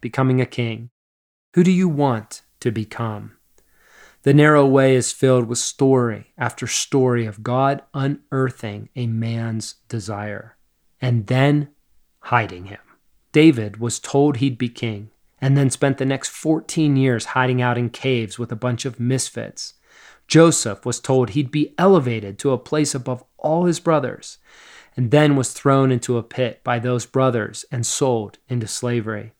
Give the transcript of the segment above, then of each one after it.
Becoming a King. Who do you want to become? The narrow way is filled with story after story of God unearthing a man's desire and then hiding him. David was told he'd be king and then spent the next 14 years hiding out in caves with a bunch of misfits. Joseph was told he'd be elevated to a place above all his brothers and then was thrown into a pit by those brothers and sold into slavery.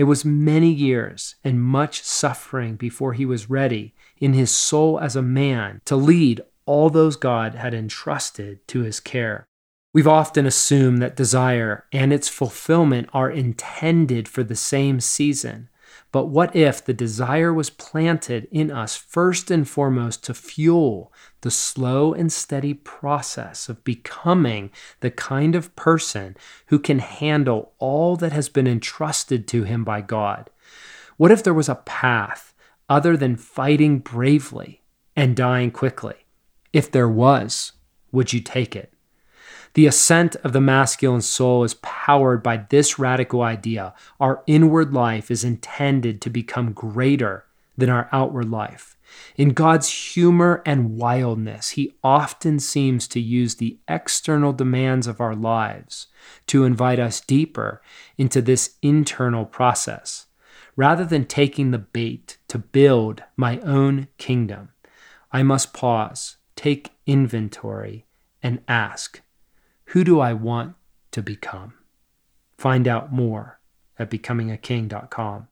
It was many years and much suffering before he was ready in his soul as a man to lead all those God had entrusted to his care. We've often assumed that desire and its fulfillment are intended for the same season. But what if the desire was planted in us first and foremost to fuel the slow and steady process of becoming the kind of person who can handle all that has been entrusted to him by God? What if there was a path other than fighting bravely and dying quickly? If there was, would you take it? The ascent of the masculine soul is powered by this radical idea. Our inward life is intended to become greater than our outward life. In God's humor and wildness, He often seems to use the external demands of our lives to invite us deeper into this internal process. Rather than taking the bait to build my own kingdom, I must pause, take inventory, and ask who do I want to become? Find out more at becomingaking.com.